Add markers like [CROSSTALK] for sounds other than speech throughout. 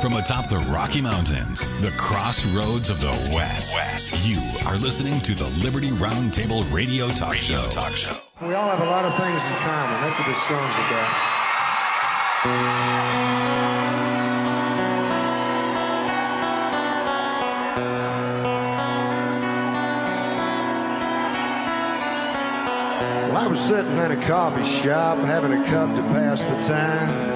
From atop the Rocky Mountains, the crossroads of the West, West, you are listening to the Liberty Roundtable Radio Talk radio Show. Talk Show. We all have a lot of things in common. That's what this song's about. Well, I was sitting in a coffee shop having a cup to pass the time.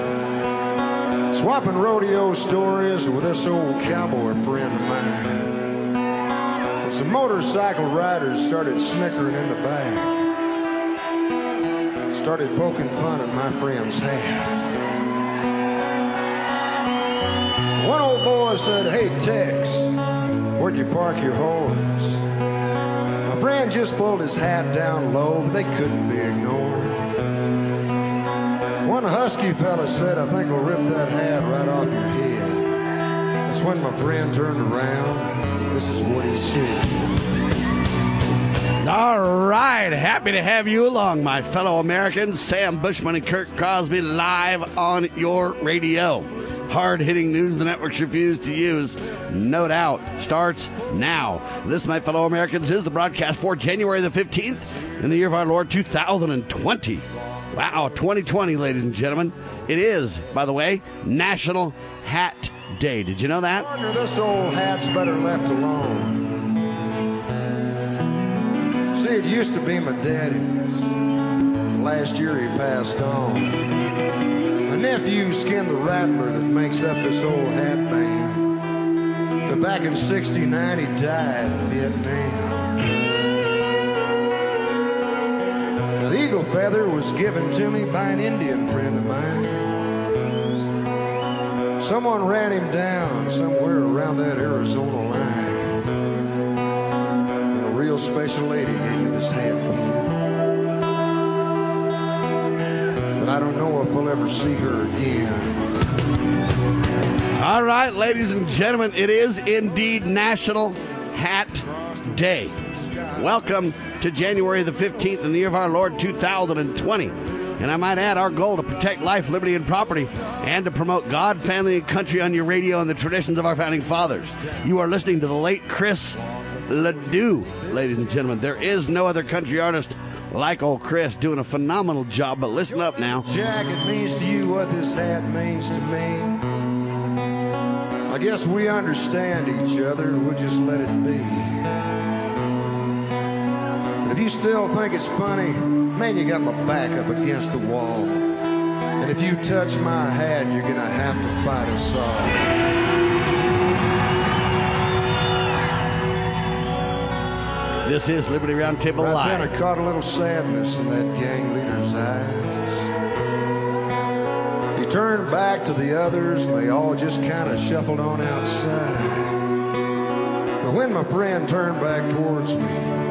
Swapping rodeo stories with this old cowboy friend of mine. Some motorcycle riders started snickering in the back. Started poking fun at my friend's hat. One old boy said, Hey Tex, where'd you park your horse? My friend just pulled his hat down low, but they couldn't be ignored. One husky fella said, I think I'll rip that hat right off your head. That's when my friend turned around. This is what he said. All right, happy to have you along, my fellow Americans. Sam Bushman and Kirk Crosby live on your radio. Hard hitting news the networks refuse to use, no doubt, starts now. This, my fellow Americans, is the broadcast for January the 15th in the year of our Lord 2020. Wow, 2020, ladies and gentlemen. It is, by the way, National Hat Day. Did you know that? Partner, this old hat's better left alone. See, it used to be my daddy's. Last year he passed on. My nephew skinned the rattler that makes up this old hat band. But back in 69 he died in Vietnam. Eagle feather was given to me by an Indian friend of mine. Someone ran him down somewhere around that Arizona line. And a real special lady gave me this hat. But I don't know if we'll ever see her again. All right, ladies and gentlemen, it is indeed National Hat Day. Welcome to January the 15th in the year of our Lord 2020. And I might add, our goal to protect life, liberty, and property, and to promote God, family, and country on your radio and the traditions of our founding fathers. You are listening to the late Chris Ledoux, ladies and gentlemen. There is no other country artist like old Chris doing a phenomenal job, but listen up now. Jack, it means to you what this hat means to me. I guess we understand each other, we'll just let it be. If you still think it's funny, man, you got my back up against the wall. And if you touch my hat, you're gonna have to fight us all. This is Liberty Roundtable Live. then, I caught a little sadness in that gang leader's eyes. He turned back to the others, and they all just kind of shuffled on outside. But when my friend turned back towards me,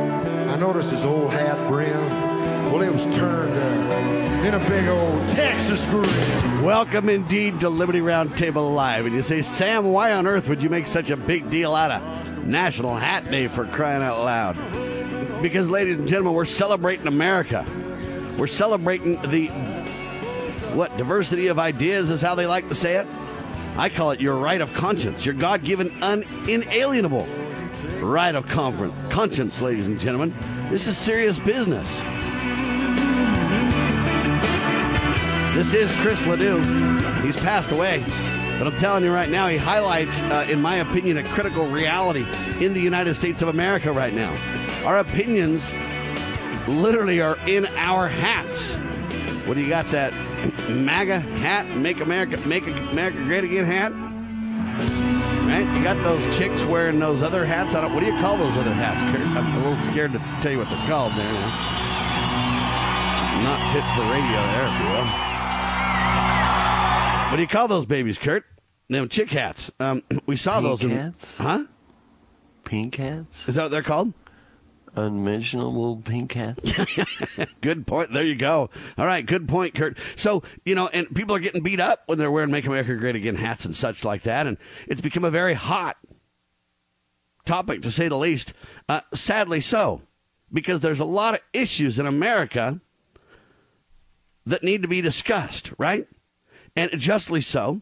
I noticed his old hat brim. Well, it was turned up in a big old Texas grin. Welcome indeed to Liberty Roundtable Live. And you say, Sam, why on earth would you make such a big deal out of National Hat Day for crying out loud? Because, ladies and gentlemen, we're celebrating America. We're celebrating the, what, diversity of ideas is how they like to say it. I call it your right of conscience, your God given, unalienable right of conference, conscience, ladies and gentlemen. This is serious business. This is Chris Ledoux. He's passed away. But I'm telling you right now, he highlights, uh, in my opinion, a critical reality in the United States of America right now. Our opinions literally are in our hats. What do you got? That MAGA hat, Make America, Make America Great Again hat? Right? You got those chicks wearing those other hats. I don't. What do you call those other hats? Kurt? I'm a little scared to tell you what they're called there. Not fit for radio there, if you will. What do you call those babies, Kurt? Them chick hats. Um, [CLEARS THROAT] we saw Pink those. In, hats? huh? Pink hats? Is that what they're called? Unmentionable pink hats? [LAUGHS] Good point. There you go. All right, good point, Kurt. So, you know, and people are getting beat up when they're wearing Make America Great Again hats and such like that. And it's become a very hot topic, to say the least. Uh, sadly so, because there's a lot of issues in America that need to be discussed, right? And justly so.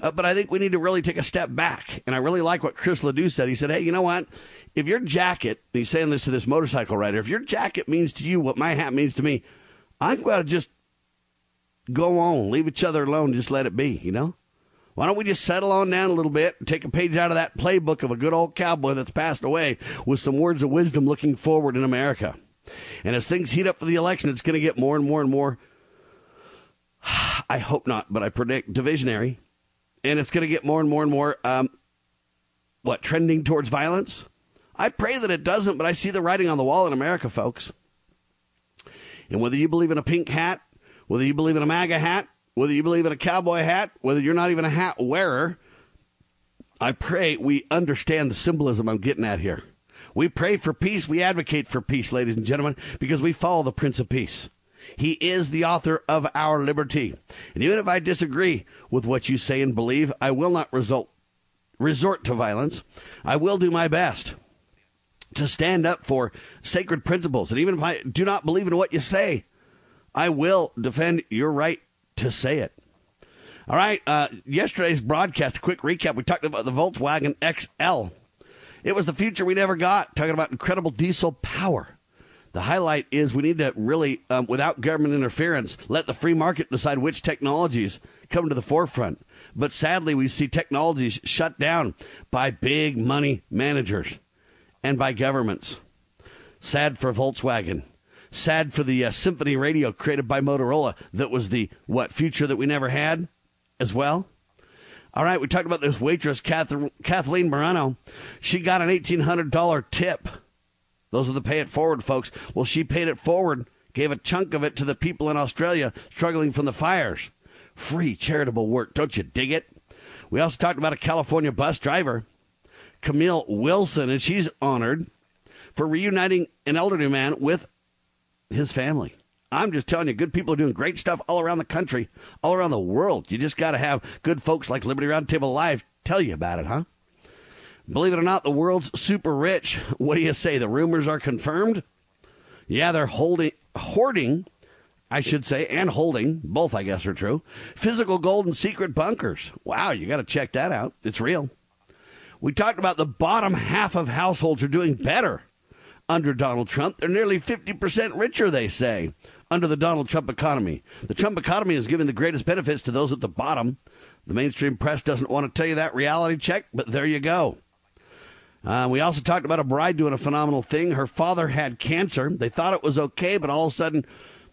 Uh, but I think we need to really take a step back. And I really like what Chris Ledoux said. He said, hey, you know what? If your jacket, he's saying this to this motorcycle rider, if your jacket means to you what my hat means to me, I think we ought to just go on, leave each other alone, just let it be, you know? Why don't we just settle on down a little bit and take a page out of that playbook of a good old cowboy that's passed away with some words of wisdom looking forward in America? And as things heat up for the election, it's going to get more and more and more. [SIGHS] I hope not, but I predict divisionary. And it's going to get more and more and more, um, what, trending towards violence? I pray that it doesn't, but I see the writing on the wall in America, folks. And whether you believe in a pink hat, whether you believe in a MAGA hat, whether you believe in a cowboy hat, whether you're not even a hat wearer, I pray we understand the symbolism I'm getting at here. We pray for peace. We advocate for peace, ladies and gentlemen, because we follow the Prince of Peace. He is the author of our liberty. And even if I disagree with what you say and believe, I will not result, resort to violence. I will do my best to stand up for sacred principles. And even if I do not believe in what you say, I will defend your right to say it. All right, uh, yesterday's broadcast, quick recap. We talked about the Volkswagen XL. It was the future we never got, talking about incredible diesel power. The highlight is we need to really, um, without government interference, let the free market decide which technologies come to the forefront. But sadly, we see technologies shut down by big money managers and by governments. Sad for Volkswagen. Sad for the uh, Symphony radio created by Motorola that was the, what, future that we never had as well? All right, we talked about this waitress, Kathleen Moreno. She got an $1,800 tip. Those are the pay it forward folks. Well, she paid it forward, gave a chunk of it to the people in Australia struggling from the fires. Free charitable work. Don't you dig it? We also talked about a California bus driver, Camille Wilson, and she's honored for reuniting an elderly man with his family. I'm just telling you, good people are doing great stuff all around the country, all around the world. You just got to have good folks like Liberty Roundtable Live tell you about it, huh? Believe it or not, the world's super rich. What do you say? The rumors are confirmed? Yeah, they're holding, hoarding, I should say, and holding, both I guess are true, physical gold and secret bunkers. Wow, you got to check that out. It's real. We talked about the bottom half of households are doing better under Donald Trump. They're nearly 50% richer, they say, under the Donald Trump economy. The Trump economy is giving the greatest benefits to those at the bottom. The mainstream press doesn't want to tell you that reality check, but there you go. Uh, we also talked about a bride doing a phenomenal thing. Her father had cancer. They thought it was okay, but all of a sudden,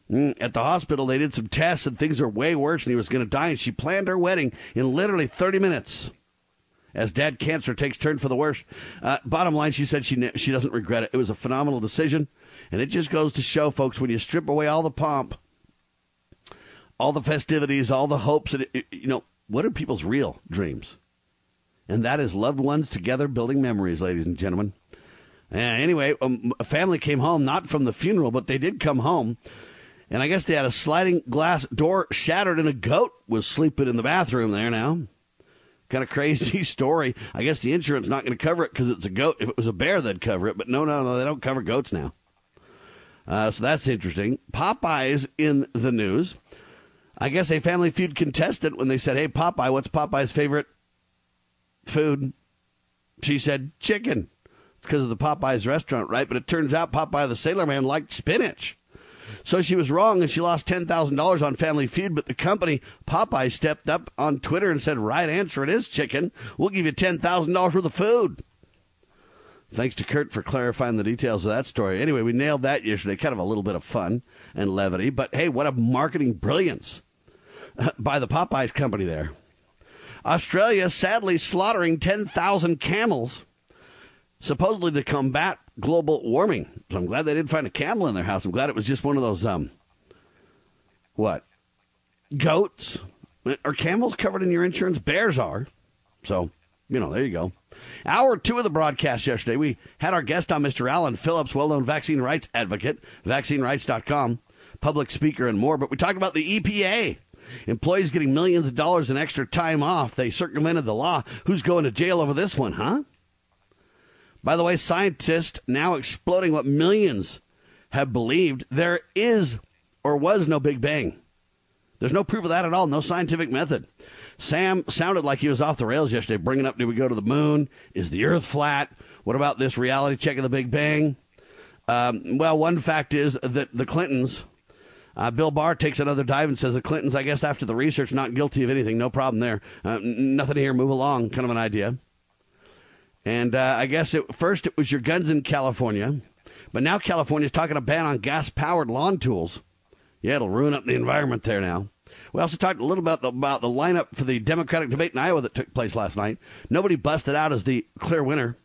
mm, at the hospital, they did some tests and things are way worse, and he was going to die. And she planned her wedding in literally 30 minutes as dad cancer takes turn for the worse. Uh, bottom line, she said she she doesn't regret it. It was a phenomenal decision, and it just goes to show, folks, when you strip away all the pomp, all the festivities, all the hopes, and it, you know what are people's real dreams, and that is loved ones together building memories, ladies and gentlemen. And anyway, um, a family came home not from the funeral, but they did come home. And I guess they had a sliding glass door shattered, and a goat was sleeping in the bathroom there now kind of [LAUGHS] crazy story. I guess the insurance not going to cover it because it's a goat. If it was a bear, they'd cover it, but no, no, no, they don't cover goats now. Uh, so that's interesting. Popeyes in the news. I guess a Family Feud contestant when they said, "Hey Popeye, what's Popeye's favorite food?" She said chicken. because of the Popeyes restaurant, right? But it turns out Popeye the Sailor Man liked spinach. So she was wrong and she lost $10,000 on Family Feud, but the company, Popeye, stepped up on Twitter and said, right answer, it is chicken. We'll give you $10,000 worth of food. Thanks to Kurt for clarifying the details of that story. Anyway, we nailed that yesterday. Kind of a little bit of fun and levity, but hey, what a marketing brilliance [LAUGHS] by the Popeyes company there. Australia sadly slaughtering 10,000 camels, supposedly to combat global warming. So I'm glad they didn't find a camel in their house. I'm glad it was just one of those um what? Goats? Are camels covered in your insurance? Bears are. So, you know, there you go. Hour two of the broadcast yesterday, we had our guest on Mr. Alan Phillips, well known vaccine rights advocate, vaccinerights.com, public speaker, and more. But we talked about the EPA. Employees getting millions of dollars in extra time off. They circumvented the law. Who's going to jail over this one, huh? By the way, scientists now exploding what millions have believed there is or was no Big Bang. There's no proof of that at all, no scientific method. Sam sounded like he was off the rails yesterday, bringing up, do we go to the moon? Is the Earth flat? What about this reality check of the Big Bang? Um, well, one fact is that the Clintons, uh, Bill Barr takes another dive and says the Clintons, I guess after the research, not guilty of anything. No problem there. Uh, nothing here. Move along. Kind of an idea. And uh, I guess at first it was your guns in California, but now California's talking a ban on gas powered lawn tools. Yeah, it'll ruin up the environment there now. We also talked a little bit about the lineup for the Democratic debate in Iowa that took place last night. Nobody busted out as the clear winner.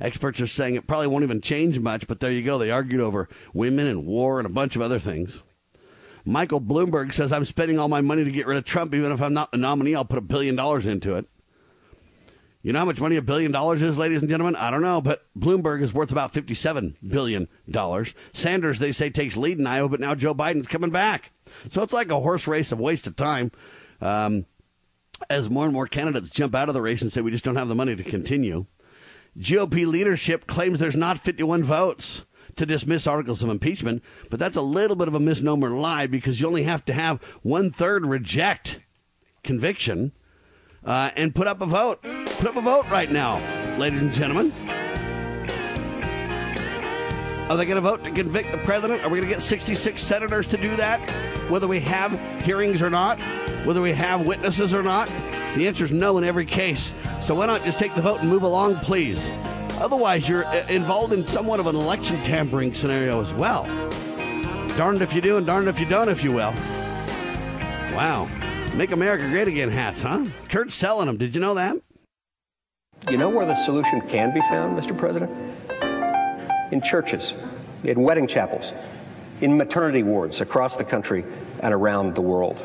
Experts are saying it probably won't even change much, but there you go. They argued over women and war and a bunch of other things. Michael Bloomberg says, I'm spending all my money to get rid of Trump. Even if I'm not the nominee, I'll put a billion dollars into it. You know how much money a billion dollars is, ladies and gentlemen? I don't know, but Bloomberg is worth about $57 billion. Sanders, they say, takes lead in Iowa, but now Joe Biden's coming back. So it's like a horse race of waste of time. Um, as more and more candidates jump out of the race and say, we just don't have the money to continue. GOP leadership claims there's not 51 votes to dismiss articles of impeachment, but that's a little bit of a misnomer lie because you only have to have one third reject conviction uh, and put up a vote. Put up a vote right now, ladies and gentlemen. Are they going to vote to convict the president? Are we going to get 66 senators to do that? Whether we have hearings or not? Whether we have witnesses or not? The answer is no in every case. So why not just take the vote and move along, please? Otherwise, you're uh, involved in somewhat of an election tampering scenario as well. Darned if you do and darned if you don't, if you will. Wow. Make America Great Again hats, huh? Kurt's selling them. Did you know that? You know where the solution can be found, Mr. President? In churches, in wedding chapels, in maternity wards across the country and around the world.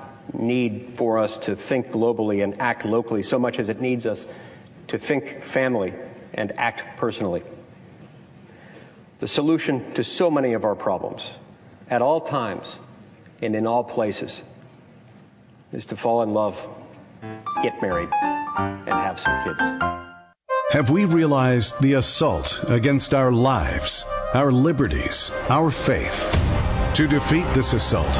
need for us to think globally and act locally so much as it needs us to think family and act personally. The solution to so many of our problems at all times and in all places is to fall in love, get married, and have some kids. Have we realized the assault against our lives, our liberties, our faith? To defeat this assault,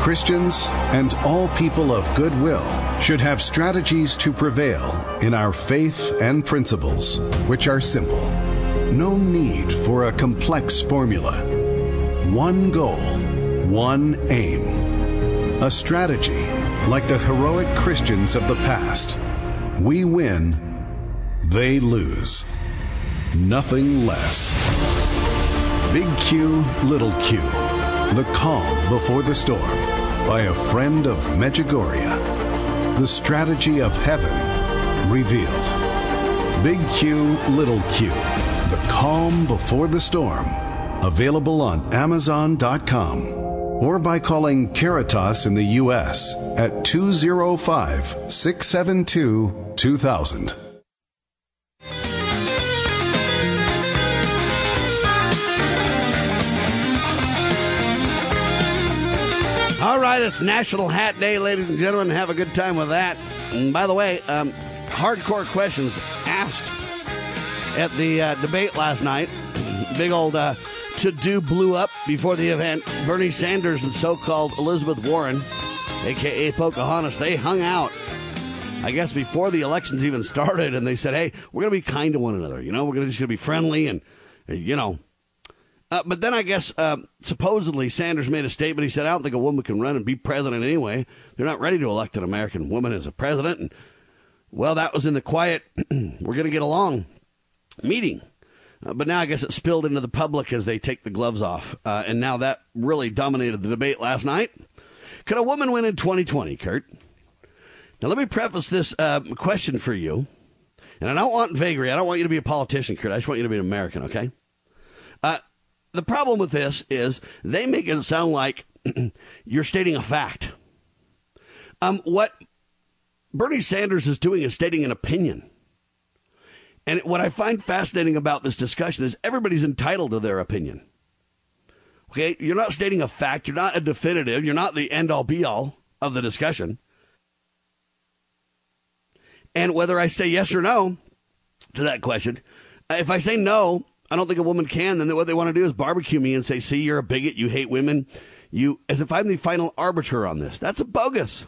Christians and all people of goodwill should have strategies to prevail in our faith and principles, which are simple. No need for a complex formula. One goal, one aim. A strategy like the heroic Christians of the past. We win, they lose. Nothing less. Big Q, little q. The calm before the storm by a friend of Medjugorje. The strategy of heaven revealed. Big Q, little q. The calm before the storm. Available on Amazon.com or by calling Caritas in the U.S. at 205 672 2000. Right, it's National Hat Day, ladies and gentlemen. Have a good time with that. And by the way, um, hardcore questions asked at the uh, debate last night. Big old uh, to do blew up before the event. Bernie Sanders and so called Elizabeth Warren, aka Pocahontas, they hung out. I guess before the elections even started, and they said, "Hey, we're going to be kind to one another. You know, we're gonna, just going to be friendly, and you know, uh, but then I guess uh, supposedly Sanders made a statement. He said, "I don't think a woman can run and be president anyway. They're not ready to elect an American woman as a president." And well, that was in the quiet. [CLEARS THROAT] we're going to get along meeting. Uh, but now I guess it spilled into the public as they take the gloves off, uh, and now that really dominated the debate last night. Could a woman win in 2020, Kurt? Now let me preface this uh, question for you, and I don't want vagary. I don't want you to be a politician, Kurt. I just want you to be an American, okay? The problem with this is they make it sound like [CLEARS THROAT] you're stating a fact. Um, what Bernie Sanders is doing is stating an opinion. And what I find fascinating about this discussion is everybody's entitled to their opinion. Okay, you're not stating a fact, you're not a definitive, you're not the end all be all of the discussion. And whether I say yes or no to that question, if I say no, I don't think a woman can, then what they want to do is barbecue me and say, see, you're a bigot, you hate women, you, as if I'm the final arbiter on this. That's a bogus.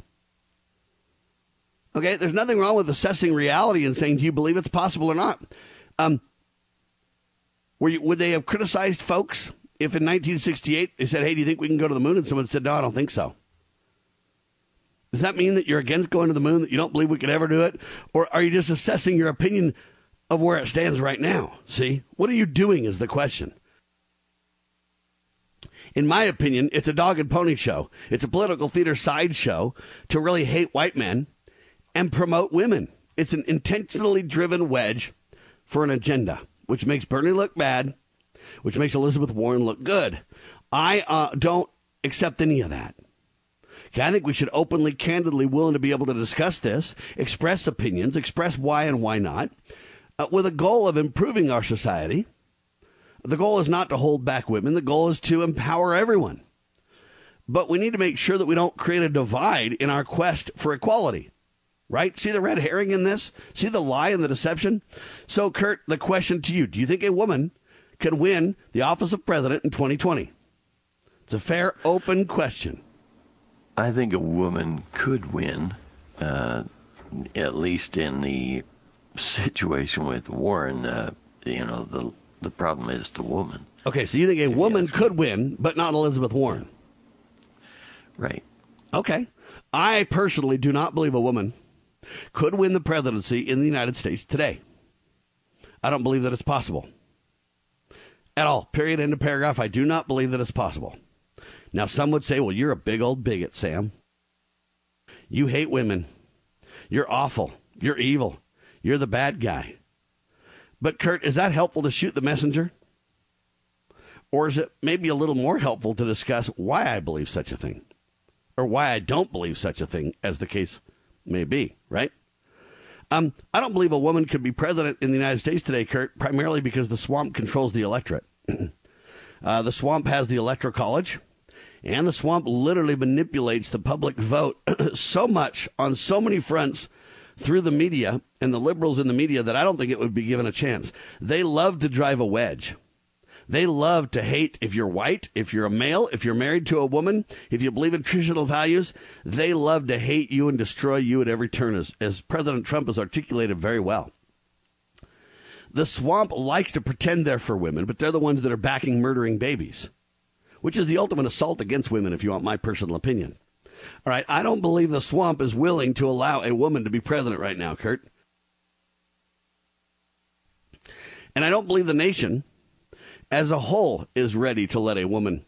Okay, there's nothing wrong with assessing reality and saying, do you believe it's possible or not? Um, you, would they have criticized folks if in 1968 they said, hey, do you think we can go to the moon? And someone said, no, I don't think so. Does that mean that you're against going to the moon, that you don't believe we could ever do it? Or are you just assessing your opinion of where it stands right now? See? What are you doing is the question. In my opinion, it's a dog and pony show. It's a political theater sideshow to really hate white men and promote women. It's an intentionally driven wedge for an agenda, which makes Bernie look bad, which makes Elizabeth Warren look good. I uh, don't accept any of that. I think we should openly, candidly, willing to be able to discuss this, express opinions, express why and why not, uh, with a goal of improving our society. The goal is not to hold back women. The goal is to empower everyone. But we need to make sure that we don't create a divide in our quest for equality. Right? See the red herring in this? See the lie and the deception? So, Kurt, the question to you Do you think a woman can win the office of president in 2020? It's a fair, open question. I think a woman could win, uh, at least in the situation with Warren. Uh, you know, the the problem is the woman. Okay, so you think a woman could win, but not Elizabeth Warren? Right. Okay. I personally do not believe a woman could win the presidency in the United States today. I don't believe that it's possible. At all. Period. End of paragraph. I do not believe that it's possible. Now, some would say, well, you're a big old bigot, Sam. You hate women. You're awful. You're evil. You're the bad guy. But, Kurt, is that helpful to shoot the messenger? Or is it maybe a little more helpful to discuss why I believe such a thing? Or why I don't believe such a thing, as the case may be, right? Um, I don't believe a woman could be president in the United States today, Kurt, primarily because the swamp controls the electorate. [CLEARS THROAT] uh, the swamp has the electoral college. And the swamp literally manipulates the public vote [CLEARS THROAT] so much on so many fronts through the media and the liberals in the media that I don't think it would be given a chance. They love to drive a wedge. They love to hate if you're white, if you're a male, if you're married to a woman, if you believe in traditional values. They love to hate you and destroy you at every turn, as, as President Trump has articulated very well. The swamp likes to pretend they're for women, but they're the ones that are backing murdering babies which is the ultimate assault against women, if you want my personal opinion. All right, I don't believe the swamp is willing to allow a woman to be president right now, Kurt. And I don't believe the nation as a whole is ready to let a woman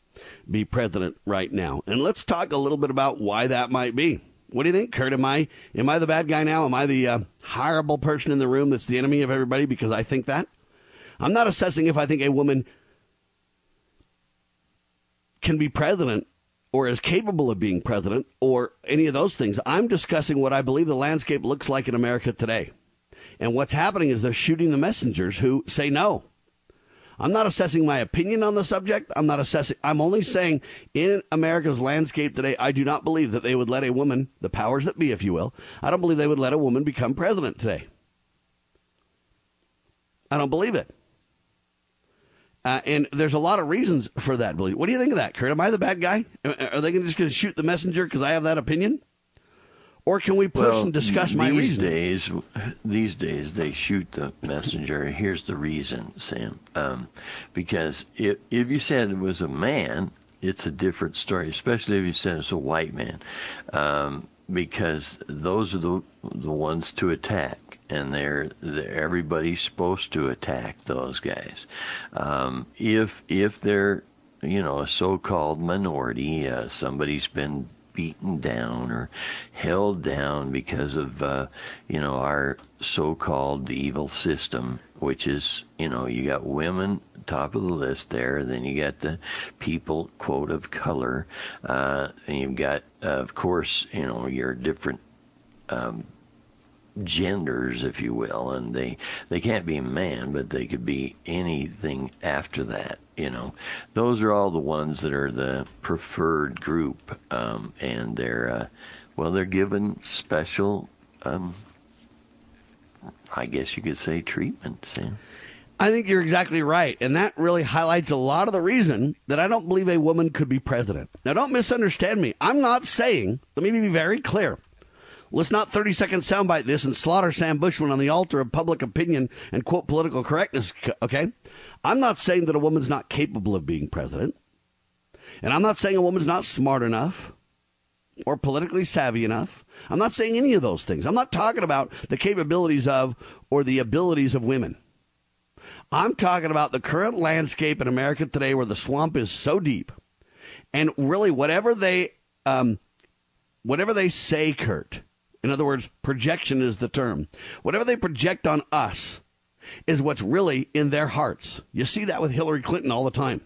be president right now. And let's talk a little bit about why that might be. What do you think, Kurt? Am I am I the bad guy now? Am I the uh, horrible person in the room that's the enemy of everybody because I think that? I'm not assessing if I think a woman can be president or is capable of being president or any of those things. I'm discussing what I believe the landscape looks like in America today. And what's happening is they're shooting the messengers who say no. I'm not assessing my opinion on the subject. I'm not assessing, I'm only saying in America's landscape today, I do not believe that they would let a woman, the powers that be, if you will, I don't believe they would let a woman become president today. I don't believe it. Uh, and there's a lot of reasons for that. Believe. What do you think of that, Kurt? Am I the bad guy? Are they just going to shoot the messenger because I have that opinion? Or can we push well, and discuss my these reason? Days, these days, they shoot the messenger. Here's the reason, Sam. Um, because if, if you said it was a man, it's a different story, especially if you said it's a white man. Um, because those are the the ones to attack and they're, they're, everybody's supposed to attack those guys. Um, if if they're you know a so-called minority, uh, somebody's been beaten down or held down because of uh, you know our so-called evil system, which is you know you got women top of the list there, then you got the people quote of color, uh, and you've got uh, of course you know your different um, genders, if you will, and they they can't be man, but they could be anything after that. You know, those are all the ones that are the preferred group, um, and they're uh, well, they're given special, um, I guess you could say, treatment. Sam. I think you're exactly right. And that really highlights a lot of the reason that I don't believe a woman could be president. Now, don't misunderstand me. I'm not saying, let me be very clear. Let's not 30 second soundbite this and slaughter Sam Bushman on the altar of public opinion and quote political correctness, okay? I'm not saying that a woman's not capable of being president. And I'm not saying a woman's not smart enough or politically savvy enough. I'm not saying any of those things. I'm not talking about the capabilities of or the abilities of women. I'm talking about the current landscape in America today where the swamp is so deep. And really, whatever they, um, whatever they say, Kurt, in other words, projection is the term. Whatever they project on us is what's really in their hearts. You see that with Hillary Clinton all the time.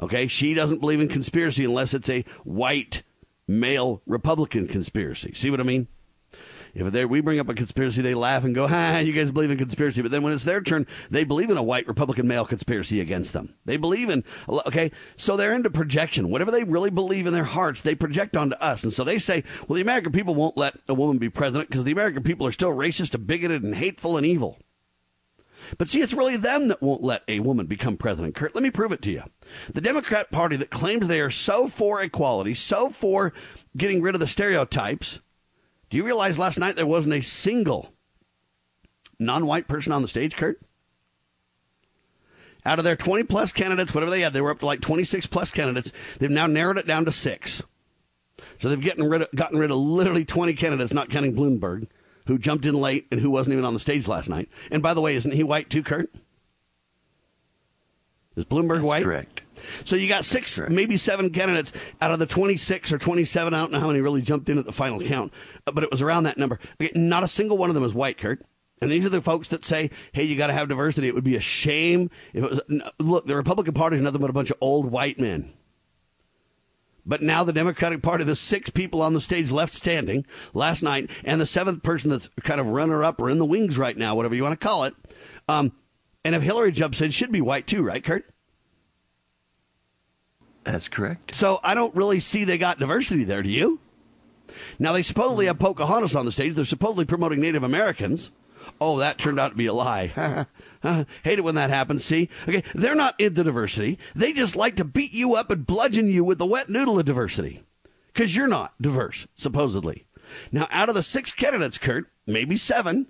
Okay, she doesn't believe in conspiracy unless it's a white male Republican conspiracy. See what I mean? If they, we bring up a conspiracy, they laugh and go, "Ha, you guys believe in conspiracy." But then when it's their turn, they believe in a white Republican male conspiracy against them. They believe in okay, so they're into projection. Whatever they really believe in their hearts, they project onto us. And so they say, "Well, the American people won't let a woman be president because the American people are still racist, and bigoted, and hateful and evil." But see, it's really them that won't let a woman become president. Kurt, let me prove it to you. The Democrat Party that claims they are so for equality, so for getting rid of the stereotypes, do you realize last night there wasn't a single non white person on the stage, Kurt? Out of their 20 plus candidates, whatever they had, they were up to like 26 plus candidates. They've now narrowed it down to six. So they've gotten rid of, gotten rid of literally 20 candidates, not counting Bloomberg, who jumped in late and who wasn't even on the stage last night. And by the way, isn't he white too, Kurt? Is Bloomberg That's white? Correct. So you got six, maybe seven candidates out of the 26 or 27. I don't know how many really jumped in at the final count, but it was around that number. Not a single one of them is white, Kurt. And these are the folks that say, hey, you got to have diversity. It would be a shame if it was. Look, the Republican Party is nothing but a bunch of old white men. But now the Democratic Party, the six people on the stage left standing last night, and the seventh person that's kind of runner up or in the wings right now, whatever you want to call it. Um, and if Hillary jumps in, should be white too, right, Kurt? That's correct. So I don't really see they got diversity there, do you? Now they supposedly have Pocahontas on the stage. They're supposedly promoting Native Americans. Oh, that turned out to be a lie. [LAUGHS] Hate it when that happens. See, okay, they're not into diversity. They just like to beat you up and bludgeon you with the wet noodle of diversity, because you're not diverse, supposedly. Now, out of the six candidates, Kurt, maybe seven.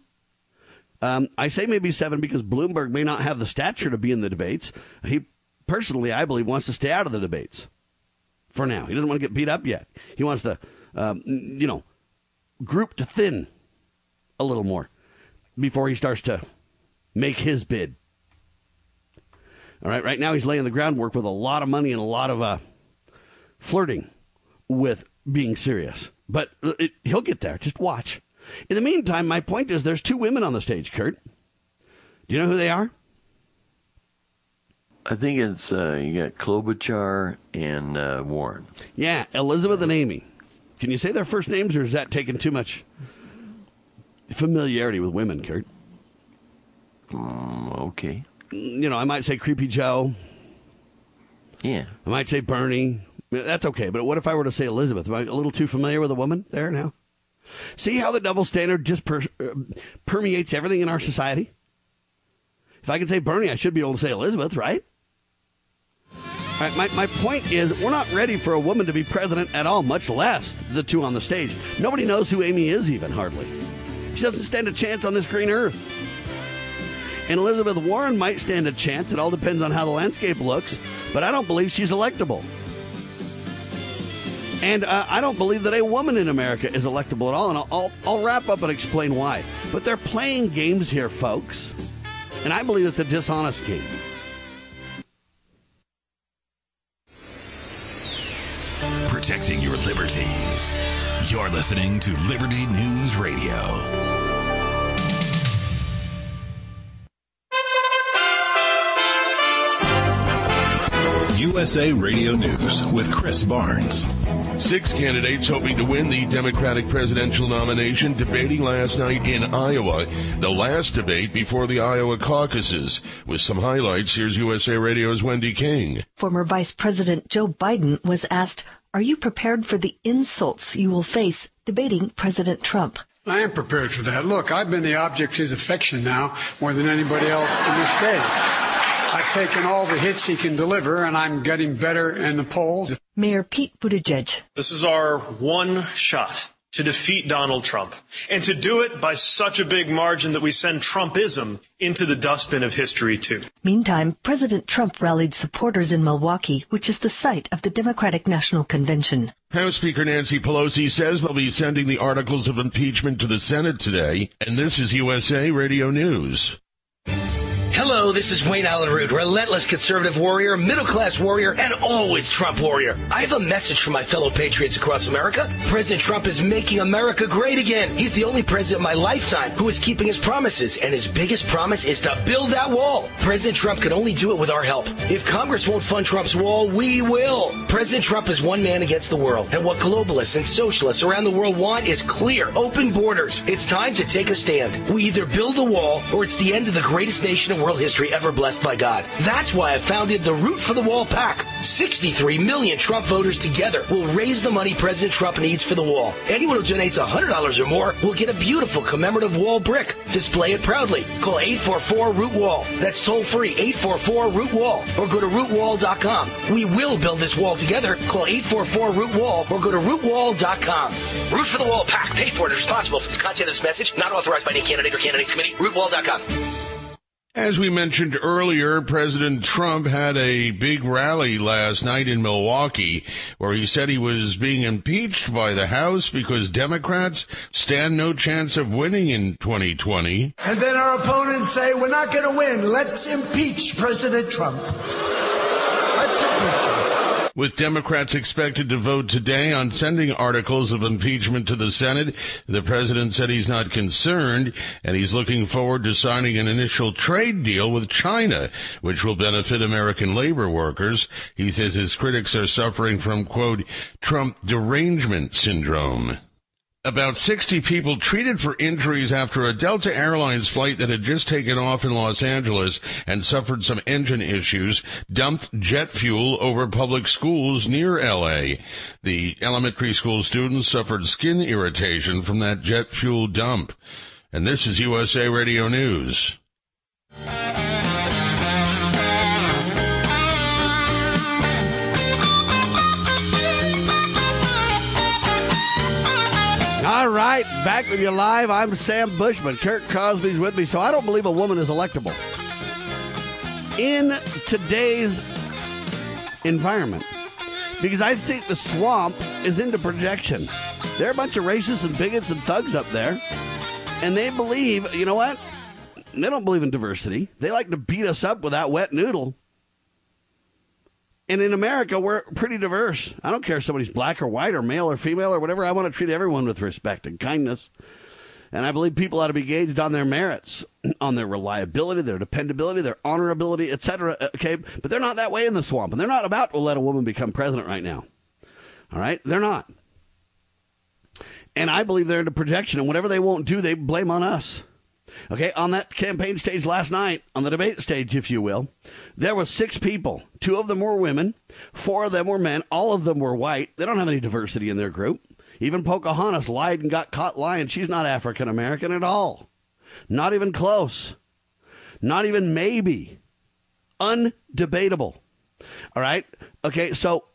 Um, I say maybe seven because Bloomberg may not have the stature to be in the debates. He personally, I believe, wants to stay out of the debates for now. He doesn't want to get beat up yet. He wants to, um, you know, group to thin a little more before he starts to make his bid. All right, right now he's laying the groundwork with a lot of money and a lot of uh, flirting with being serious. But it, he'll get there. Just watch. In the meantime, my point is there's two women on the stage, Kurt. Do you know who they are? I think it's uh, you got Klobuchar and uh, Warren. Yeah, Elizabeth and Amy. Can you say their first names, or is that taking too much familiarity with women, Kurt? Mm, okay. You know, I might say Creepy Joe. Yeah. I might say Bernie. That's okay. But what if I were to say Elizabeth? Am I a little too familiar with a woman there now? See how the double standard just per, uh, permeates everything in our society? If I can say Bernie, I should be able to say Elizabeth, right? Right, my, my point is, we're not ready for a woman to be president at all, much less the two on the stage. Nobody knows who Amy is, even, hardly. She doesn't stand a chance on this green earth. And Elizabeth Warren might stand a chance. It all depends on how the landscape looks, but I don't believe she's electable. And uh, I don't believe that a woman in America is electable at all, and I'll, I'll, I'll wrap up and explain why. But they're playing games here, folks, and I believe it's a dishonest game. Protecting your liberties. You're listening to Liberty News Radio. USA Radio News with Chris Barnes. Six candidates hoping to win the Democratic presidential nomination debating last night in Iowa, the last debate before the Iowa caucuses. With some highlights, here's USA Radio's Wendy King. Former Vice President Joe Biden was asked, Are you prepared for the insults you will face debating President Trump? I am prepared for that. Look, I've been the object of his affection now more than anybody else in this state. I've taken all the hits he can deliver, and I'm getting better in the polls. Mayor Pete Buttigieg. This is our one shot to defeat Donald Trump and to do it by such a big margin that we send Trumpism into the dustbin of history too. Meantime, President Trump rallied supporters in Milwaukee, which is the site of the Democratic National Convention. House Speaker Nancy Pelosi says they'll be sending the articles of impeachment to the Senate today, and this is USA Radio News. Hello, this is Wayne Allyn Root, relentless conservative warrior, middle class warrior, and always Trump warrior. I have a message for my fellow patriots across America. President Trump is making America great again. He's the only president in my lifetime who is keeping his promises, and his biggest promise is to build that wall. President Trump can only do it with our help. If Congress won't fund Trump's wall, we will. President Trump is one man against the world, and what globalists and socialists around the world want is clear, open borders. It's time to take a stand. We either build the wall, or it's the end of the greatest nation in world history ever blessed by God. That's why I founded the Root for the Wall PAC. 63 million Trump voters together will raise the money President Trump needs for the wall. Anyone who donates $100 or more will get a beautiful commemorative wall brick. Display it proudly. Call 844 Root Wall. That's toll free 844 Root Wall or go to rootwall.com. We will build this wall together. Call 844 Root Wall or go to rootwall.com. Root for the Wall PAC. Paid for and responsible for the content of this message. Not authorized by any candidate or candidates committee. Rootwall.com. As we mentioned earlier, President Trump had a big rally last night in Milwaukee where he said he was being impeached by the House because Democrats stand no chance of winning in 2020. And then our opponents say, we're not going to win. Let's impeach President Trump. Let's impeach him. With Democrats expected to vote today on sending articles of impeachment to the Senate, the president said he's not concerned and he's looking forward to signing an initial trade deal with China, which will benefit American labor workers. He says his critics are suffering from, quote, Trump derangement syndrome. About 60 people treated for injuries after a Delta Airlines flight that had just taken off in Los Angeles and suffered some engine issues dumped jet fuel over public schools near LA. The elementary school students suffered skin irritation from that jet fuel dump. And this is USA Radio News. Right, back with you live. I'm Sam Bushman. Kirk Cosby's with me, so I don't believe a woman is electable. In today's environment, because I think the swamp is into projection. There are a bunch of racists and bigots and thugs up there, and they believe, you know what? They don't believe in diversity. They like to beat us up with that wet noodle. And in America, we're pretty diverse. I don't care if somebody's black or white or male or female or whatever. I want to treat everyone with respect and kindness. And I believe people ought to be gauged on their merits, [CLEARS THROAT] on their reliability, their dependability, their honorability, etc. Uh, okay, but they're not that way in the swamp, and they're not about to let a woman become president right now. All right, they're not. And I believe they're into projection, and whatever they won't do, they blame on us. Okay, on that campaign stage last night, on the debate stage, if you will, there were six people. Two of them were women, four of them were men, all of them were white. They don't have any diversity in their group. Even Pocahontas lied and got caught lying. She's not African American at all. Not even close. Not even maybe. Undebatable. All right? Okay, so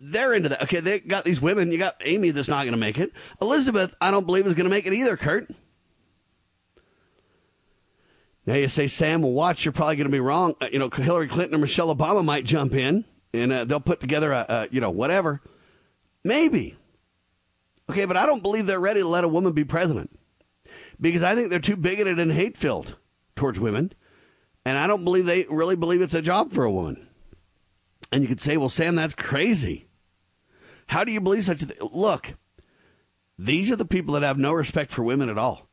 they're into that. Okay, they got these women. You got Amy that's not going to make it. Elizabeth, I don't believe is going to make it either, Kurt. Now you say, Sam, well, watch, you're probably going to be wrong. Uh, you know, Hillary Clinton or Michelle Obama might jump in and uh, they'll put together a, a, you know, whatever. Maybe. Okay, but I don't believe they're ready to let a woman be president because I think they're too bigoted and hate filled towards women. And I don't believe they really believe it's a job for a woman. And you could say, well, Sam, that's crazy. How do you believe such a thing? Look, these are the people that have no respect for women at all.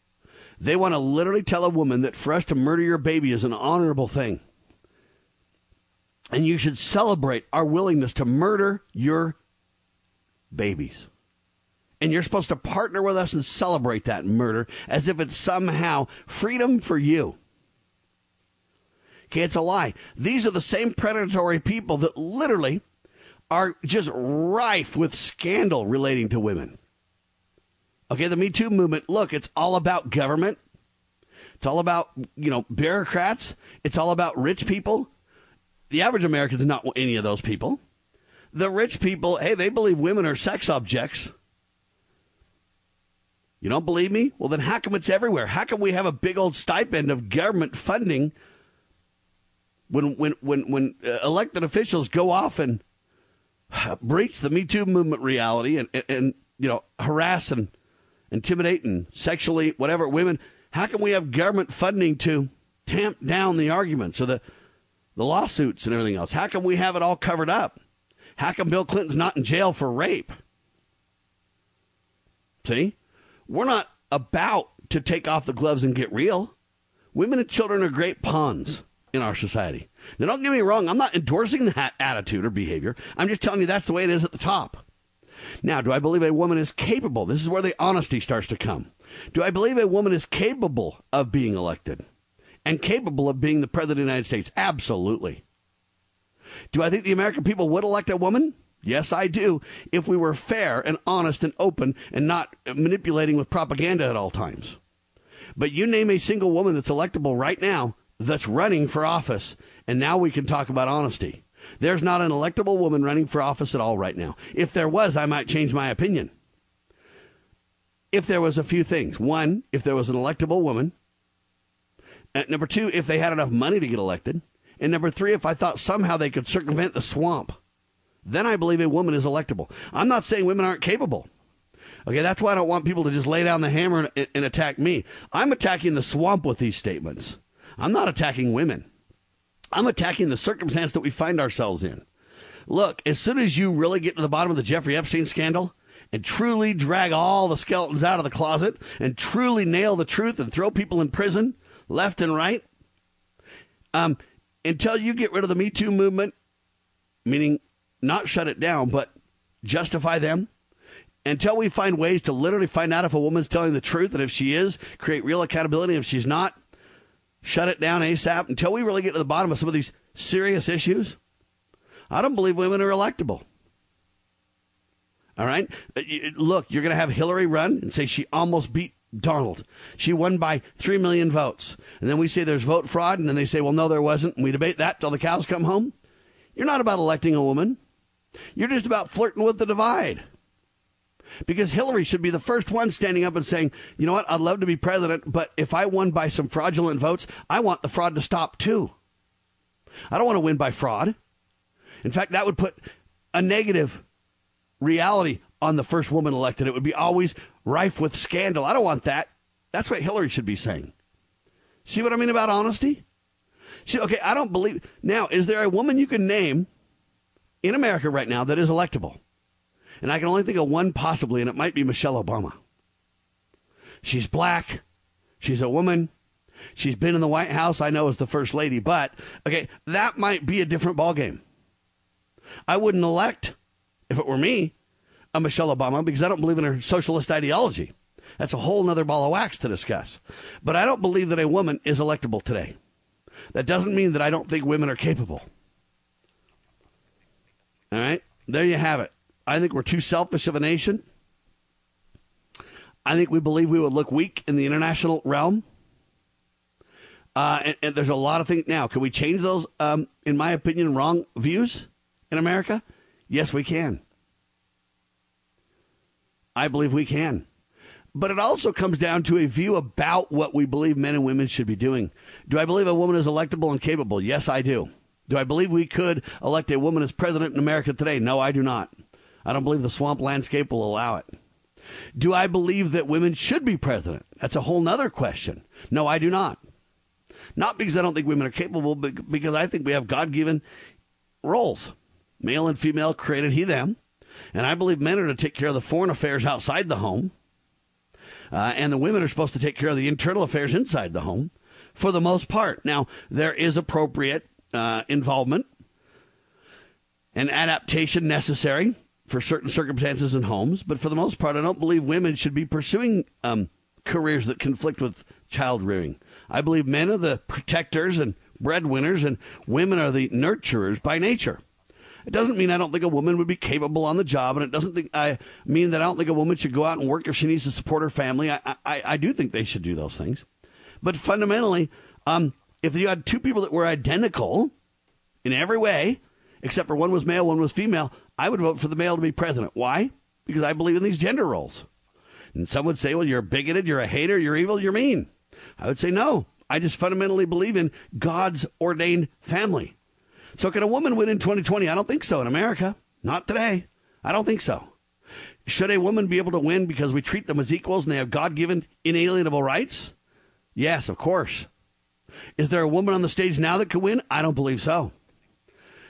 They want to literally tell a woman that for us to murder your baby is an honorable thing. And you should celebrate our willingness to murder your babies. And you're supposed to partner with us and celebrate that murder as if it's somehow freedom for you. Okay, it's a lie. These are the same predatory people that literally are just rife with scandal relating to women. Okay, the Me Too movement, look, it's all about government. It's all about, you know, bureaucrats. It's all about rich people. The average American is not any of those people. The rich people, hey, they believe women are sex objects. You don't believe me? Well, then how come it's everywhere? How come we have a big old stipend of government funding when when when when uh, elected officials go off and [SIGHS] breach the Me Too movement reality and, and, and you know harass and intimidate and sexually whatever women. How can we have government funding to tamp down the arguments or the the lawsuits and everything else? How can we have it all covered up? How come Bill Clinton's not in jail for rape? See, we're not about to take off the gloves and get real. Women and children are great pawns in our society. Now, don't get me wrong, I'm not endorsing that attitude or behavior. I'm just telling you that's the way it is at the top. Now, do I believe a woman is capable? This is where the honesty starts to come. Do I believe a woman is capable of being elected and capable of being the president of the United States? Absolutely. Do I think the American people would elect a woman? Yes, I do, if we were fair and honest and open and not manipulating with propaganda at all times. But you name a single woman that's electable right now that's running for office, and now we can talk about honesty. There's not an electable woman running for office at all right now. If there was, I might change my opinion. If there was a few things. One, if there was an electable woman. And number two, if they had enough money to get elected. And number three, if I thought somehow they could circumvent the swamp. Then I believe a woman is electable. I'm not saying women aren't capable. Okay, that's why I don't want people to just lay down the hammer and, and attack me. I'm attacking the swamp with these statements. I'm not attacking women. I'm attacking the circumstance that we find ourselves in. Look, as soon as you really get to the bottom of the Jeffrey Epstein scandal and truly drag all the skeletons out of the closet and truly nail the truth and throw people in prison left and right, um, until you get rid of the Me Too movement, meaning not shut it down, but justify them, until we find ways to literally find out if a woman's telling the truth and if she is, create real accountability. If she's not, shut it down ASAP until we really get to the bottom of some of these serious issues. I don't believe women are electable. All right? Uh, look, you're going to have Hillary run and say she almost beat Donald. She won by 3 million votes. And then we say there's vote fraud, and then they say, well, no, there wasn't. And we debate that till the cows come home. You're not about electing a woman, you're just about flirting with the divide. Because Hillary should be the first one standing up and saying, you know what, I'd love to be president, but if I won by some fraudulent votes, I want the fraud to stop too. I don't want to win by fraud. In fact, that would put a negative reality on the first woman elected. It would be always rife with scandal. I don't want that. That's what Hillary should be saying. See what I mean about honesty? See, okay, I don't believe. Now, is there a woman you can name in America right now that is electable? And I can only think of one possibly, and it might be Michelle Obama. She's black. She's a woman. She's been in the White House, I know, as the first lady, but okay, that might be a different ballgame. I wouldn't elect, if it were me, a Michelle Obama because I don't believe in her socialist ideology. That's a whole other ball of wax to discuss. But I don't believe that a woman is electable today. That doesn't mean that I don't think women are capable. All right, there you have it. I think we're too selfish of a nation. I think we believe we would look weak in the international realm. Uh, and, and, there's a lot of things now. Can we change those, um, in my opinion, wrong views in America? Yes, we can. I believe we can. But it also comes down to a view about what we believe men and women should be doing. Do I believe a woman is electable and capable? Yes, I do. Do I believe we could elect a woman as president in America today? No, I do not. I don't believe the swamp landscape will allow it. Do I believe that women should be president? That's a whole nother question. No, I do not. Not because I don't think women are capable, but because I think we have God given roles. Male and female created he them. And I believe men are to take care of the foreign affairs outside the home. Uh, and the women are supposed to take care of the internal affairs inside the home for the most part. Now, there is appropriate uh, involvement and adaptation necessary for certain circumstances and homes, but for the most part, I don't believe women should be pursuing um, careers that conflict with child rearing. I believe men are the protectors and breadwinners, and women are the nurturers by nature. It doesn't mean I don't think a woman would be capable on the job, and it doesn't think I mean that I don't think a woman should go out and work if she needs to support her family. I I, I do think they should do those things, but fundamentally, um, if you had two people that were identical in every way, except for one was male, one was female, I would vote for the male to be president. Why? Because I believe in these gender roles. And some would say, well, you're bigoted, you're a hater, you're evil, you're mean. I would say, no. I just fundamentally believe in God's ordained family. So, can a woman win in 2020? I don't think so in America. Not today. I don't think so. Should a woman be able to win because we treat them as equals and they have God given inalienable rights? Yes, of course. Is there a woman on the stage now that could win? I don't believe so.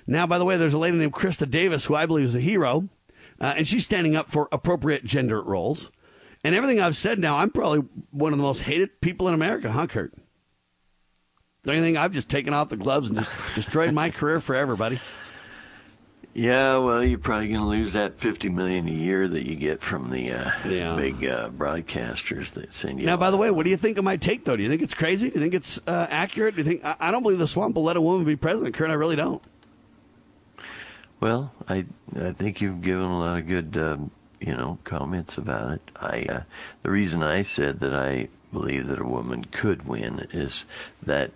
Now, by the way, there's a lady named Krista Davis who I believe is a hero, uh, and she's standing up for appropriate gender roles. And everything I've said now, I'm probably one of the most hated people in America, huh, Kurt? Don't you think I've just taken off the gloves and just [LAUGHS] destroyed my career forever, buddy? Yeah, well, you're probably going to lose that fifty million a year that you get from the uh, Yeah. big uh, broadcasters that send you. Now, by the way, what do you think of my take, though? Do you think it's crazy? Do you think it's uh, accurate? Do you think I, I don't believe the swamp will let a woman be president, Kurt? I really don't. Well, I I think you've given a lot of good um, you know comments about it. I uh, the reason I said that I believe that a woman could win is that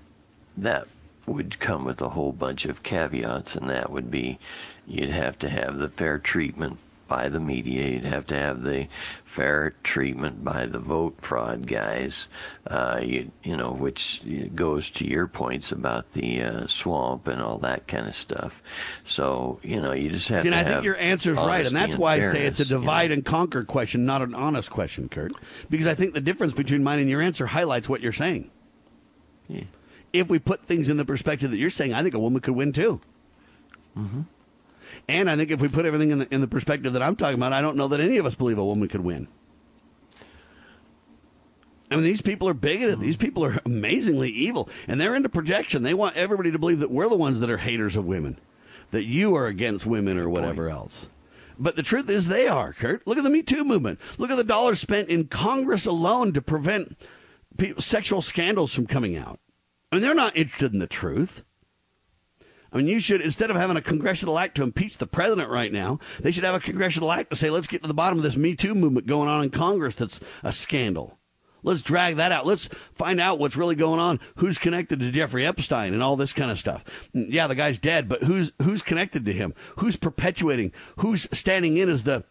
that would come with a whole bunch of caveats, and that would be you'd have to have the fair treatment by the media. You'd have to have the fair treatment by the vote fraud guys. Uh, you you know, which goes to your points about the uh, swamp and all that kind of stuff. So you know, you just have See, and to I think your answer's right, and that's why I say it's a fairness, you know. divide and conquer question, not an honest question, Kurt. Because I think the difference between mine and your answer highlights what you're saying. Yeah. If we put things in the perspective that you're saying, I think a woman could win too. Mm-hmm. And I think if we put everything in the in the perspective that I'm talking about, I don't know that any of us believe a woman could win. I mean, these people are bigoted. Hmm. These people are amazingly evil, and they're into projection. They want everybody to believe that we're the ones that are haters of women, that you are against women or whatever else. But the truth is, they are. Kurt, look at the Me Too movement. Look at the dollars spent in Congress alone to prevent sexual scandals from coming out. I mean, they're not interested in the truth. I mean, you should, instead of having a congressional act to impeach the president right now, they should have a congressional act to say, let's get to the bottom of this Me Too movement going on in Congress that's a scandal. Let's drag that out. Let's find out what's really going on. Who's connected to Jeffrey Epstein and all this kind of stuff. Yeah, the guy's dead, but who's who's connected to him? Who's perpetuating? Who's standing in as the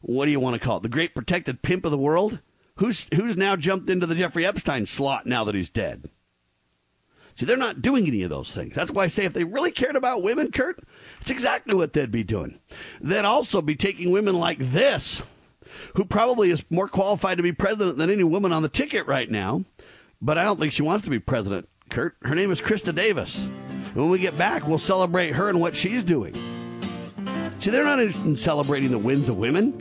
what do you want to call it? The great protected pimp of the world? Who's who's now jumped into the Jeffrey Epstein slot now that he's dead? See, they're not doing any of those things. That's why I say if they really cared about women, Kurt, it's exactly what they'd be doing. They'd also be taking women like this, who probably is more qualified to be president than any woman on the ticket right now, but I don't think she wants to be president, Kurt. Her name is Krista Davis. And when we get back, we'll celebrate her and what she's doing. See, they're not interested in celebrating the wins of women.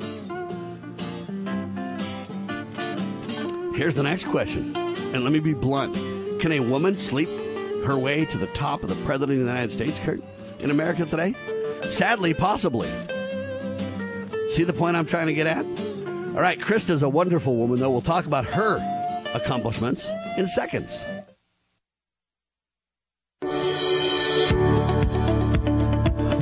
Here's the next question, and let me be blunt. Can a woman sleep her way to the top of the president of the United States, in America today? Sadly, possibly. See the point I'm trying to get at? All right, Krista's a wonderful woman, though. We'll talk about her accomplishments in seconds.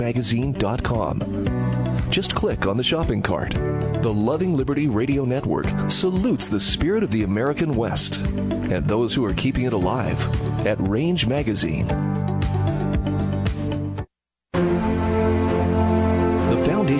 rangemagazine.com. Just click on the shopping cart. The Loving Liberty Radio Network salutes the spirit of the American West and those who are keeping it alive at Range Magazine.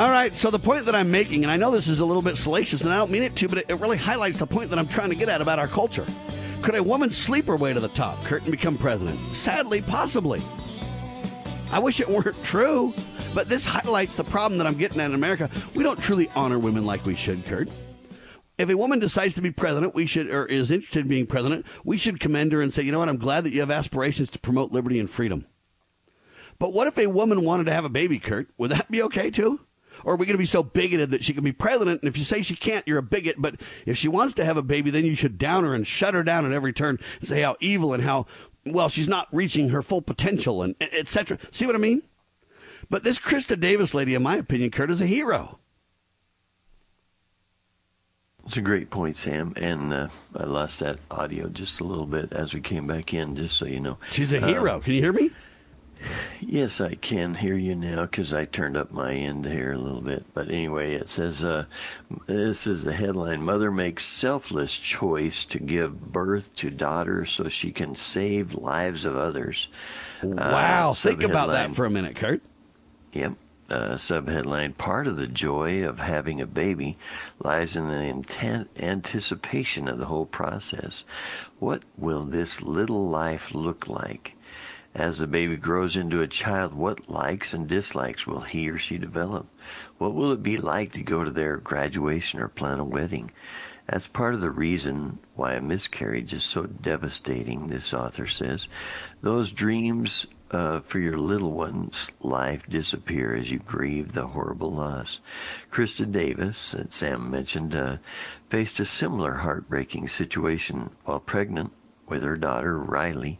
All right, so the point that I'm making, and I know this is a little bit salacious, and I don't mean it to, but it, it really highlights the point that I'm trying to get at about our culture. Could a woman sleep her way to the top, Kurt, and become president? Sadly, possibly. I wish it weren't true, but this highlights the problem that I'm getting at in America. We don't truly honor women like we should, Kurt. If a woman decides to be president, we should, or is interested in being president, we should commend her and say, you know what, I'm glad that you have aspirations to promote liberty and freedom. But what if a woman wanted to have a baby, Kurt? Would that be okay too? Or are we going to be so bigoted that she can be president? And if you say she can't, you're a bigot. But if she wants to have a baby, then you should down her and shut her down at every turn and say how evil and how, well, she's not reaching her full potential and etc. See what I mean? But this Krista Davis lady, in my opinion, Kurt, is a hero. It's a great point, Sam. And uh, I lost that audio just a little bit as we came back in, just so you know. She's a hero. Uh, can you hear me? Yes, I can hear you now because I turned up my end here a little bit. But anyway, it says uh, this is the headline Mother makes selfless choice to give birth to daughter so she can save lives of others. Wow. Uh, Think about that for a minute, Kurt. Yep. Uh, subheadline Part of the joy of having a baby lies in the intent, anticipation of the whole process. What will this little life look like? As the baby grows into a child, what likes and dislikes will he or she develop? What will it be like to go to their graduation or plan a wedding? That's part of the reason why a miscarriage is so devastating, this author says. Those dreams uh, for your little one's life disappear as you grieve the horrible loss. Krista Davis, that Sam mentioned, uh, faced a similar heartbreaking situation while pregnant with her daughter, Riley.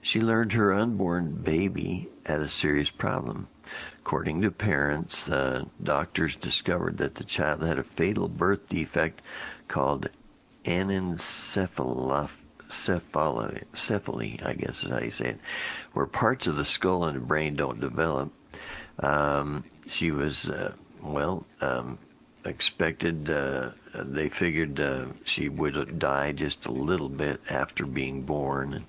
She learned her unborn baby had a serious problem. According to parents, uh, doctors discovered that the child had a fatal birth defect called anencephaly, I guess is how you say it, where parts of the skull and the brain don't develop. Um, she was, uh, well, um, expected, uh, they figured uh, she would die just a little bit after being born and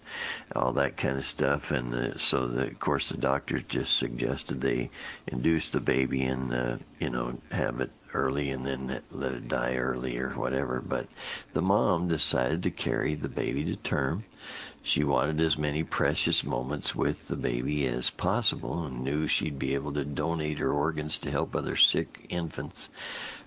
all that kind of stuff. And uh, so, the, of course, the doctors just suggested they induce the baby and, uh, you know, have it early and then let it die early or whatever. But the mom decided to carry the baby to term. She wanted as many precious moments with the baby as possible and knew she'd be able to donate her organs to help other sick infants.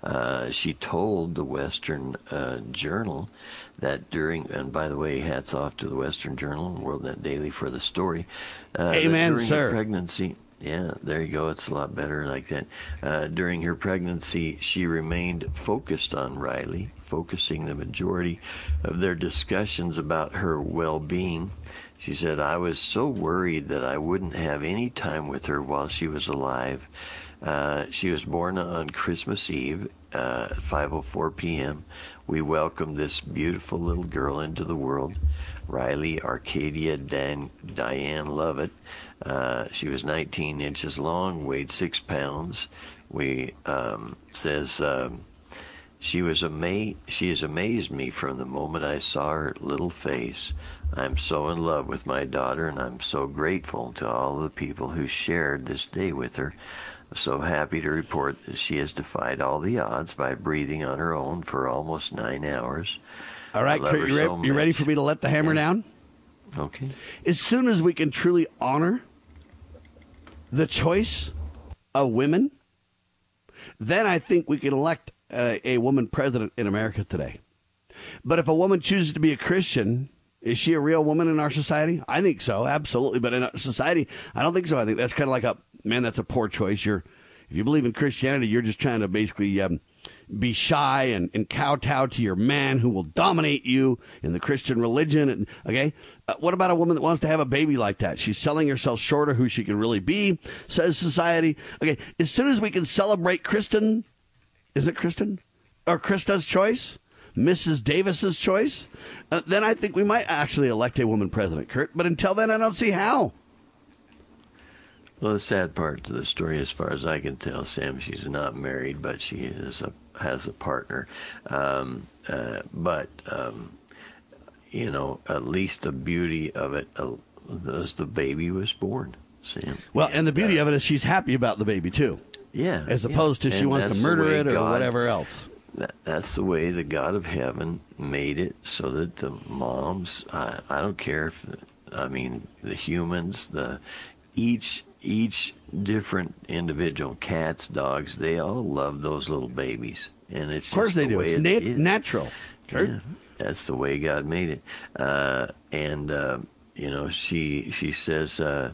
Uh, she told the Western uh, Journal that during, and by the way, hats off to the Western Journal and WorldNet Daily for the story. Uh, Amen, during sir. Her pregnancy, yeah, there you go. It's a lot better like that. Uh, during her pregnancy, she remained focused on Riley, focusing the majority of their discussions about her well being. She said, I was so worried that I wouldn't have any time with her while she was alive. Uh, she was born on Christmas Eve uh, at 5:04 p.m. We welcomed this beautiful little girl into the world, Riley Arcadia Dan, Diane Lovett. Uh, she was 19 inches long, weighed six pounds. We um, says um, she was ama- She has amazed me from the moment I saw her little face. I'm so in love with my daughter, and I'm so grateful to all the people who shared this day with her. So happy to report that she has defied all the odds by breathing on her own for almost nine hours. All right, Kurt, you, re- so you ready for me to let the hammer down? Okay. As soon as we can truly honor the choice of women, then I think we can elect a, a woman president in America today. But if a woman chooses to be a Christian, is she a real woman in our society? I think so, absolutely. But in our society, I don't think so. I think that's kind of like a man. That's a poor choice. You're, if you believe in Christianity, you're just trying to basically um, be shy and, and kowtow to your man who will dominate you in the Christian religion. And okay, uh, what about a woman that wants to have a baby like that? She's selling herself short of who she can really be, says society. Okay, as soon as we can celebrate Kristen, is it Kristen or Krista's choice? Mrs. Davis's choice, uh, then I think we might actually elect a woman president, Kurt. But until then, I don't see how. Well, the sad part to the story, as far as I can tell, Sam, she's not married, but she is a has a partner. Um, uh, but um, you know, at least the beauty of it uh, is the baby was born, Sam. Well, and the beauty of it is she's happy about the baby too. Yeah, As yeah. opposed to she And wants to murder it or God- whatever else. That, that's the way the God of heaven made it, so that the moms, I, I don't care if, I mean, the humans, the each each different individual, cats, dogs, they all love those little babies, and it's Of course just they the do. It's nat- is. natural. Yeah, that's the way God made it. Uh, and uh, you know, she she says uh,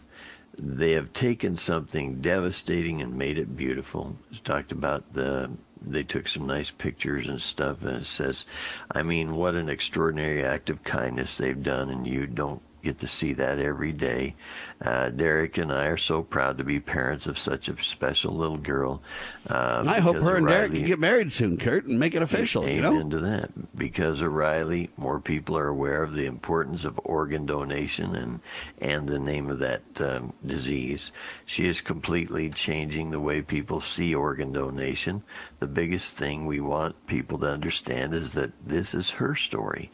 they have taken something devastating and made it beautiful. She talked about the they took some nice pictures and stuff, and it says, I mean, what an extraordinary act of kindness they've done, and you don't get to see that every day. Uh, Derek and I are so proud to be parents of such a special little girl. Uh, I hope her and Derek Riley- can get married soon, Kurt, and make it official. You know. Amen to that. Because of Riley, more people are aware of the importance of organ donation and and the name of that um, disease. She is completely changing the way people see organ donation. The biggest thing we want people to understand is that this is her story.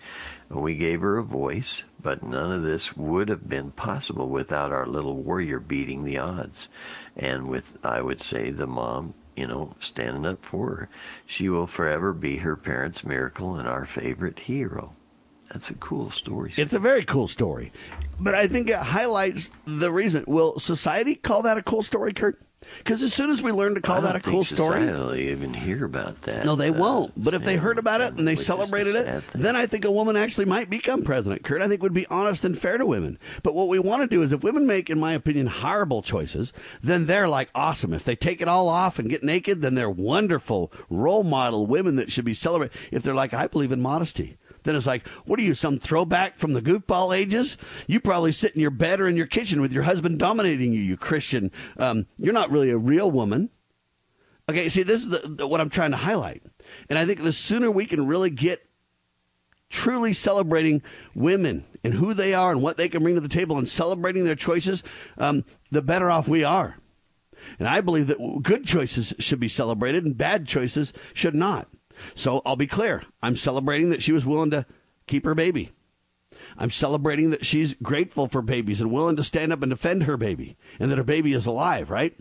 We gave her a voice, but none of this would have been possible without our little warrior beating the odds. And with, I would say, the mom you know, standing up for her. She will forever be her parents' miracle and our favorite hero. That's a cool story. It's a very cool story, but I think it highlights the reason. Will society call that a cool story, Kurt? Because as soon as we learn to call that a cool story, will even hear about that. no, they uh, won't. But if they heard about it and they which is the celebrated it, thing. then I think a woman actually might become president. Kurt, I think would be honest and fair to women. But what we want to do is, if women make, in my opinion, horrible choices, then they're like awesome. If they take it all off and get naked, then they're wonderful role model women that should be celebrated. If they're like, I believe in modesty. Then it's like, what are you, some throwback from the goofball ages? You probably sit in your bed or in your kitchen with your husband dominating you, you Christian. Um, you're not really a real woman. Okay, see, this is the, the, what I'm trying to highlight. And I think the sooner we can really get truly celebrating women and who they are and what they can bring to the table and celebrating their choices, um, the better off we are. And I believe that good choices should be celebrated and bad choices should not. So I'll be clear. I'm celebrating that she was willing to keep her baby. I'm celebrating that she's grateful for babies and willing to stand up and defend her baby and that her baby is alive, right?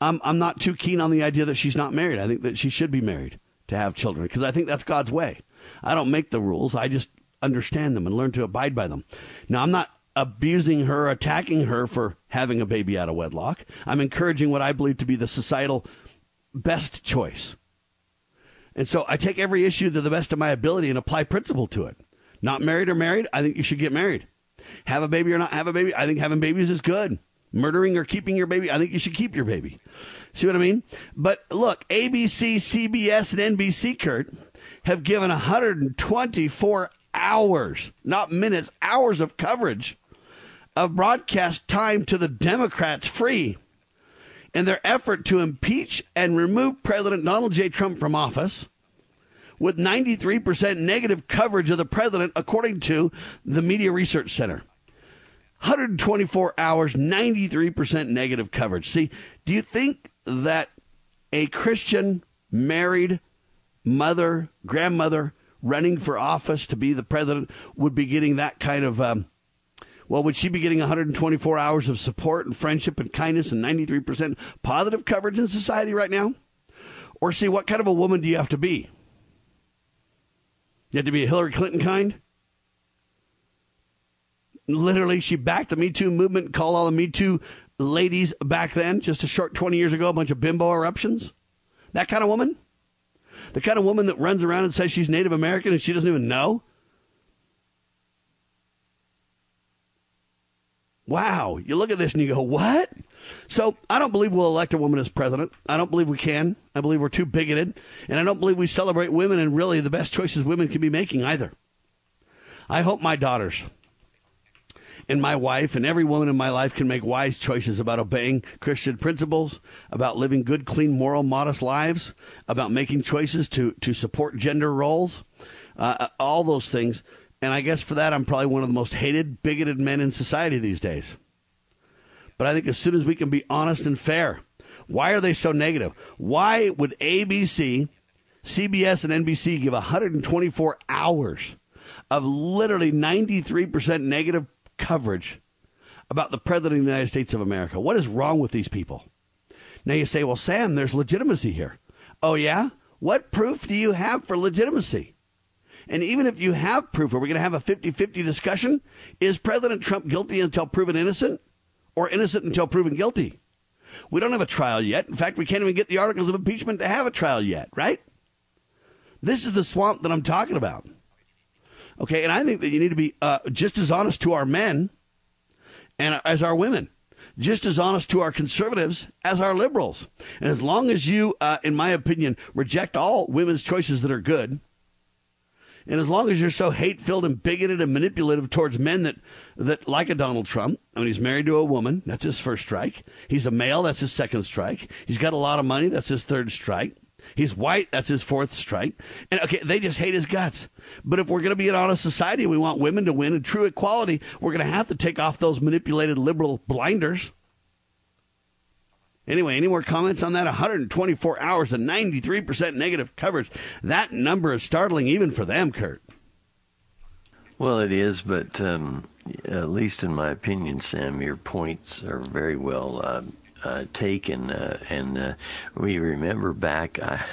I'm, I'm not too keen on the idea that she's not married. I think that she should be married to have children because I think that's God's way. I don't make the rules, I just understand them and learn to abide by them. Now, I'm not abusing her, attacking her for having a baby out of wedlock. I'm encouraging what I believe to be the societal best choice. And so I take every issue to the best of my ability and apply principle to it. Not married or married, I think you should get married. Have a baby or not have a baby, I think having babies is good. Murdering or keeping your baby, I think you should keep your baby. See what I mean? But look, ABC, CBS, and NBC, Kurt, have given 124 hours, not minutes, hours of coverage of broadcast time to the Democrats free in their effort to impeach and remove President Donald J. Trump from office, with 93% negative coverage of the president, according to the Media Research Center. 124 hours, 93% negative coverage. See, do you think that a Christian married mother, grandmother running for office to be the president would be getting that kind of um, well, would she be getting 124 hours of support and friendship and kindness and 93% positive coverage in society right now? Or see, what kind of a woman do you have to be? You have to be a Hillary Clinton kind. Literally, she backed the Me Too movement, called all the Me Too ladies back then, just a short 20 years ago, a bunch of bimbo eruptions. That kind of woman? The kind of woman that runs around and says she's Native American and she doesn't even know? Wow. You look at this and you go, what? So I don't believe we'll elect a woman as president. I don't believe we can. I believe we're too bigoted. And I don't believe we celebrate women and really the best choices women can be making either. I hope my daughters and my wife and every woman in my life can make wise choices about obeying Christian principles, about living good, clean, moral, modest lives, about making choices to, to support gender roles, uh, all those things. And I guess for that, I'm probably one of the most hated, bigoted men in society these days. But I think as soon as we can be honest and fair, why are they so negative? Why would ABC, CBS, and NBC give 124 hours of literally 93% negative coverage about the President of the United States of America? What is wrong with these people? Now you say, well, Sam, there's legitimacy here. Oh, yeah? What proof do you have for legitimacy? And even if you have proof, are we going to have a 50 50 discussion? Is President Trump guilty until proven innocent or innocent until proven guilty? We don't have a trial yet. In fact, we can't even get the articles of impeachment to have a trial yet, right? This is the swamp that I'm talking about. Okay, and I think that you need to be uh, just as honest to our men and as our women, just as honest to our conservatives as our liberals. And as long as you, uh, in my opinion, reject all women's choices that are good, and as long as you're so hate filled and bigoted and manipulative towards men that, that like a Donald Trump, I mean, he's married to a woman, that's his first strike. He's a male, that's his second strike. He's got a lot of money, that's his third strike. He's white, that's his fourth strike. And okay, they just hate his guts. But if we're going to be an honest society and we want women to win and true equality, we're going to have to take off those manipulated liberal blinders. Anyway, any more comments on that? 124 hours and 93% negative coverage. That number is startling even for them, Kurt. Well, it is, but um, at least in my opinion, Sam, your points are very well uh, uh, taken. Uh, and uh, we remember back, I,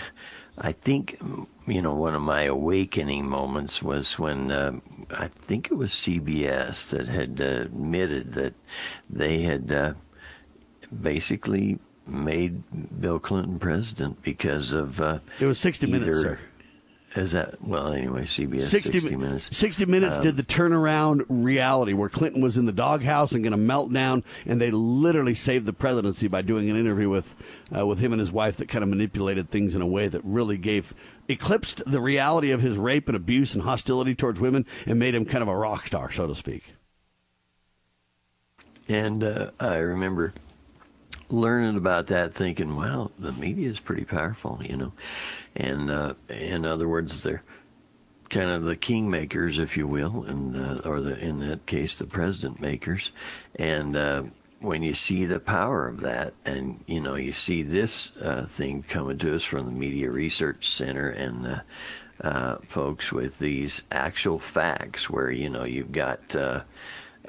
I think, you know, one of my awakening moments was when uh, I think it was CBS that had admitted that they had uh, basically made Bill Clinton president because of uh, it was 60 either, minutes, sir. Is that well? Anyway, CBS 60, 60 minutes. 60 minutes um, did the turnaround reality where Clinton was in the doghouse and going to melt down, and they literally saved the presidency by doing an interview with uh, with him and his wife that kind of manipulated things in a way that really gave eclipsed the reality of his rape and abuse and hostility towards women and made him kind of a rock star, so to speak. And uh, I remember learning about that, thinking, "Wow, the media is pretty powerful," you know. And uh, in other words, they're kind of the kingmakers, if you will, and uh, or the in that case, the president makers. And uh, when you see the power of that, and you know, you see this uh, thing coming to us from the Media Research Center and. Uh, uh, folks with these actual facts, where you know you've got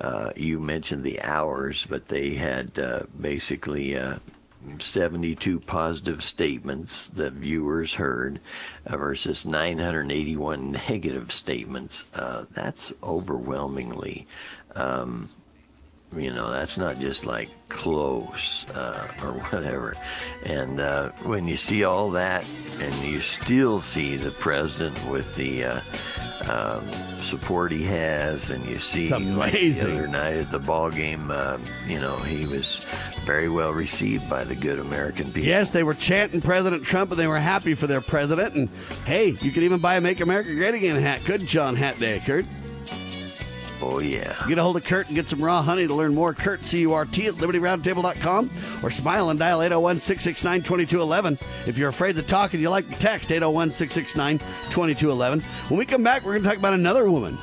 uh, you mentioned the hours, but they had uh, basically uh, 72 positive statements that viewers heard uh, versus 981 [LAUGHS] negative statements. That's overwhelmingly um, you know that's not just like close uh, or [LAUGHS] whatever. And uh, when you see all that and you still see the president with the uh, um, support he has and you see like the other night at the ball game um, you know he was very well received by the good american people. Yes they were chanting president trump and they were happy for their president and hey you could even buy a make america great again hat. Good john hat day kurt Oh, yeah. Get a hold of Kurt and get some raw honey to learn more. Kurt, C U R T, at libertyroundtable.com or smile and dial 801 669 2211. If you're afraid to talk and you like to text, 801 669 2211. When we come back, we're going to talk about another woman.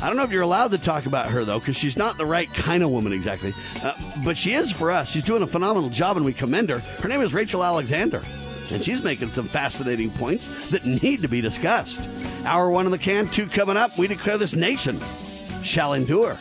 I don't know if you're allowed to talk about her, though, because she's not the right kind of woman exactly. Uh, but she is for us. She's doing a phenomenal job, and we commend her. Her name is Rachel Alexander and she's making some fascinating points that need to be discussed. Hour one in the can, two coming up. We declare this nation shall endure.